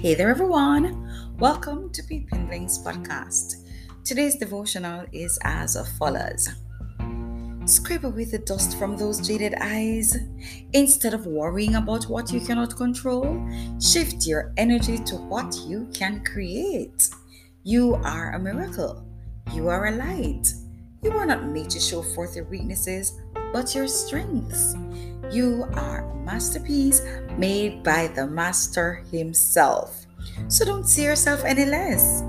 Hey there, everyone. Welcome to Peepindling's podcast. Today's devotional is as follows Scrape away the dust from those jaded eyes. Instead of worrying about what you cannot control, shift your energy to what you can create. You are a miracle. You are a light. You are not made to show forth your weaknesses, but your strengths. You are a masterpiece made by the Master Himself. So don't see yourself any less.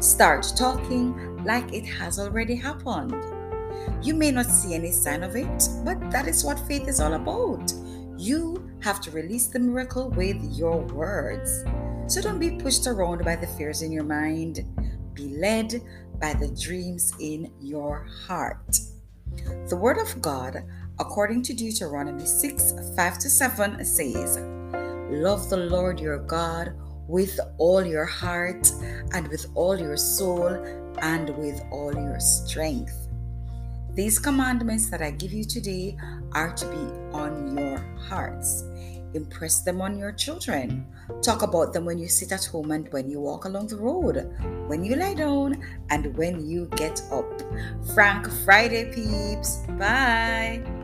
Start talking like it has already happened. You may not see any sign of it, but that is what faith is all about. You have to release the miracle with your words. So don't be pushed around by the fears in your mind. Be led by the dreams in your heart. The Word of God according to Deuteronomy 6 5 to 7, says, Love the Lord your God with all your heart and with all your soul and with all your strength. These commandments that I give you today are to be on your hearts. Impress them on your children. Talk about them when you sit at home and when you walk along the road, when you lie down, and when you get up. Frank Friday, peeps. Bye.